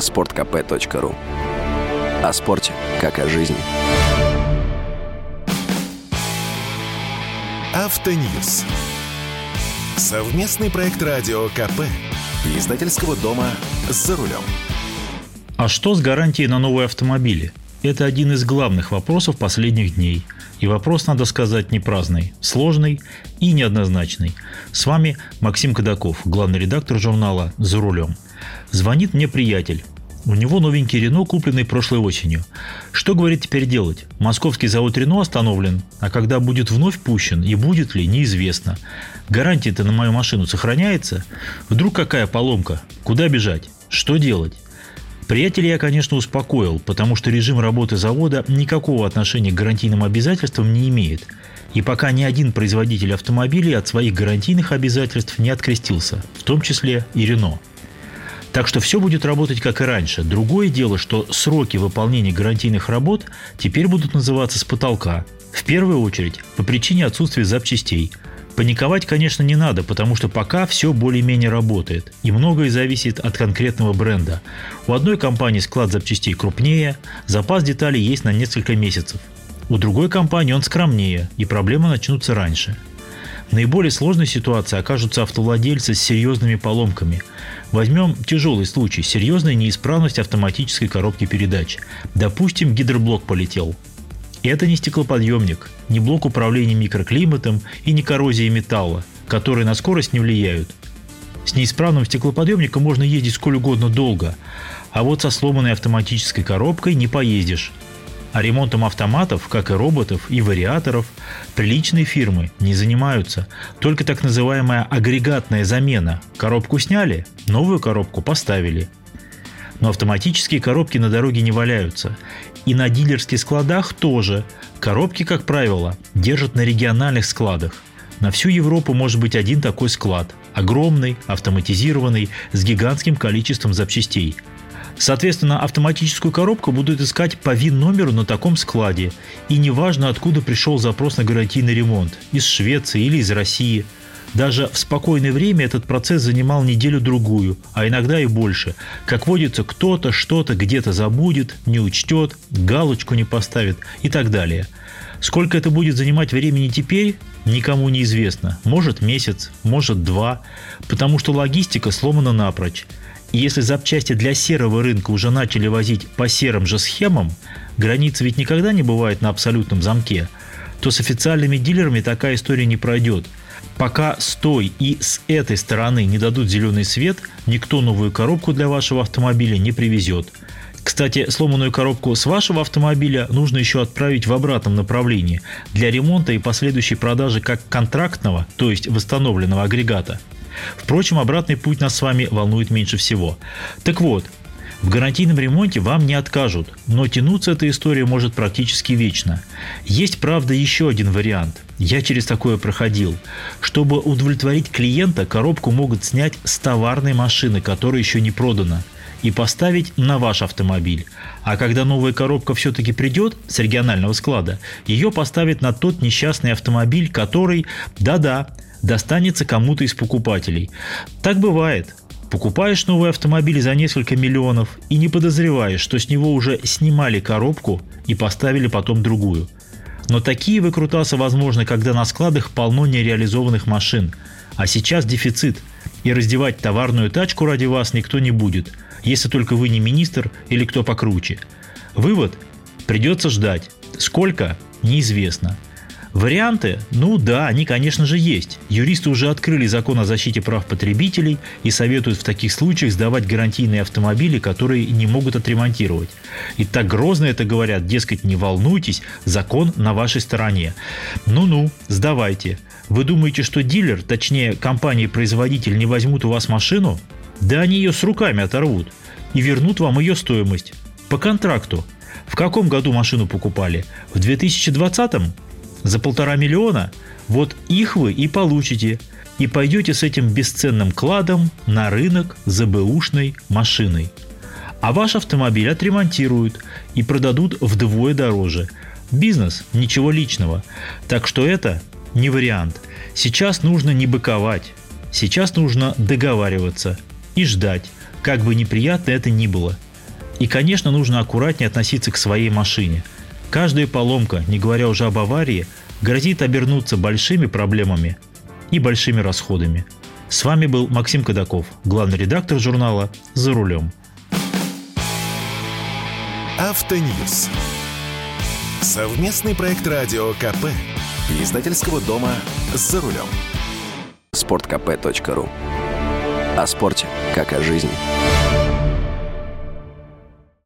sportkp.ru О спорте, как о жизни. Автоньюз. Совместный проект радио КП. Издательского дома «За рулем». А что с гарантией на новые автомобили? Это один из главных вопросов последних дней. И вопрос, надо сказать, не праздный, сложный и неоднозначный. С вами Максим Кадаков, главный редактор журнала «За рулем». Звонит мне приятель. У него новенький Рено, купленный прошлой осенью. Что, говорит, теперь делать? Московский завод Рено остановлен, а когда будет вновь пущен и будет ли, неизвестно. Гарантия-то на мою машину сохраняется? Вдруг какая поломка? Куда бежать? Что делать? Приятеля я, конечно, успокоил, потому что режим работы завода никакого отношения к гарантийным обязательствам не имеет. И пока ни один производитель автомобилей от своих гарантийных обязательств не открестился, в том числе и Рено. Так что все будет работать как и раньше. Другое дело, что сроки выполнения гарантийных работ теперь будут называться с потолка. В первую очередь по причине отсутствия запчастей – Паниковать, конечно, не надо, потому что пока все более-менее работает, и многое зависит от конкретного бренда. У одной компании склад запчастей крупнее, запас деталей есть на несколько месяцев. У другой компании он скромнее, и проблемы начнутся раньше. Наиболее сложной ситуации окажутся автовладельцы с серьезными поломками. Возьмем тяжелый случай – серьезная неисправность автоматической коробки передач. Допустим, гидроблок полетел – это не стеклоподъемник, не блок управления микроклиматом и не коррозия металла, которые на скорость не влияют. С неисправным стеклоподъемником можно ездить сколь угодно долго, а вот со сломанной автоматической коробкой не поездишь. А ремонтом автоматов, как и роботов и вариаторов, приличные фирмы не занимаются. Только так называемая агрегатная замена. Коробку сняли, новую коробку поставили. Но автоматические коробки на дороге не валяются. И на дилерских складах тоже. Коробки, как правило, держат на региональных складах. На всю Европу может быть один такой склад. Огромный, автоматизированный, с гигантским количеством запчастей. Соответственно, автоматическую коробку будут искать по ВИН-номеру на таком складе. И неважно, откуда пришел запрос на гарантийный ремонт – из Швеции или из России – даже в спокойное время этот процесс занимал неделю-другую, а иногда и больше. Как водится, кто-то что-то где-то забудет, не учтет, галочку не поставит и так далее. Сколько это будет занимать времени теперь, никому не известно. Может месяц, может два, потому что логистика сломана напрочь. Если запчасти для серого рынка уже начали возить по серым же схемам, граница ведь никогда не бывает на абсолютном замке, то с официальными дилерами такая история не пройдет – Пока с той и с этой стороны не дадут зеленый свет, никто новую коробку для вашего автомобиля не привезет. Кстати, сломанную коробку с вашего автомобиля нужно еще отправить в обратном направлении для ремонта и последующей продажи как контрактного, то есть восстановленного агрегата. Впрочем, обратный путь нас с вами волнует меньше всего. Так вот, в гарантийном ремонте вам не откажут, но тянуться эта история может практически вечно. Есть, правда, еще один вариант. Я через такое проходил. Чтобы удовлетворить клиента, коробку могут снять с товарной машины, которая еще не продана и поставить на ваш автомобиль. А когда новая коробка все-таки придет с регионального склада, ее поставят на тот несчастный автомобиль, который, да-да, достанется кому-то из покупателей. Так бывает. Покупаешь новый автомобиль за несколько миллионов и не подозреваешь, что с него уже снимали коробку и поставили потом другую. Но такие выкрутасы возможны, когда на складах полно нереализованных машин. А сейчас дефицит. И раздевать товарную тачку ради вас никто не будет, если только вы не министр или кто покруче. Вывод – придется ждать. Сколько – неизвестно. Варианты? Ну да, они, конечно же, есть. Юристы уже открыли закон о защите прав потребителей и советуют в таких случаях сдавать гарантийные автомобили, которые не могут отремонтировать. И так грозно это говорят, дескать, не волнуйтесь, закон на вашей стороне. Ну-ну, сдавайте. Вы думаете, что дилер, точнее компания-производитель не возьмут у вас машину? Да они ее с руками оторвут и вернут вам ее стоимость. По контракту. В каком году машину покупали? В 2020? За полтора миллиона вот их вы и получите. И пойдете с этим бесценным кладом на рынок за бэушной машиной. А ваш автомобиль отремонтируют и продадут вдвое дороже. Бизнес, ничего личного. Так что это не вариант. Сейчас нужно не быковать. Сейчас нужно договариваться и ждать, как бы неприятно это ни было. И, конечно, нужно аккуратнее относиться к своей машине. Каждая поломка, не говоря уже об аварии, грозит обернуться большими проблемами и большими расходами. С вами был Максим Кадаков, главный редактор журнала «За рулем». Автоньюз. Совместный проект радио КП. Издательского дома «За рулем». Спорткп.ру О спорте, как о жизни.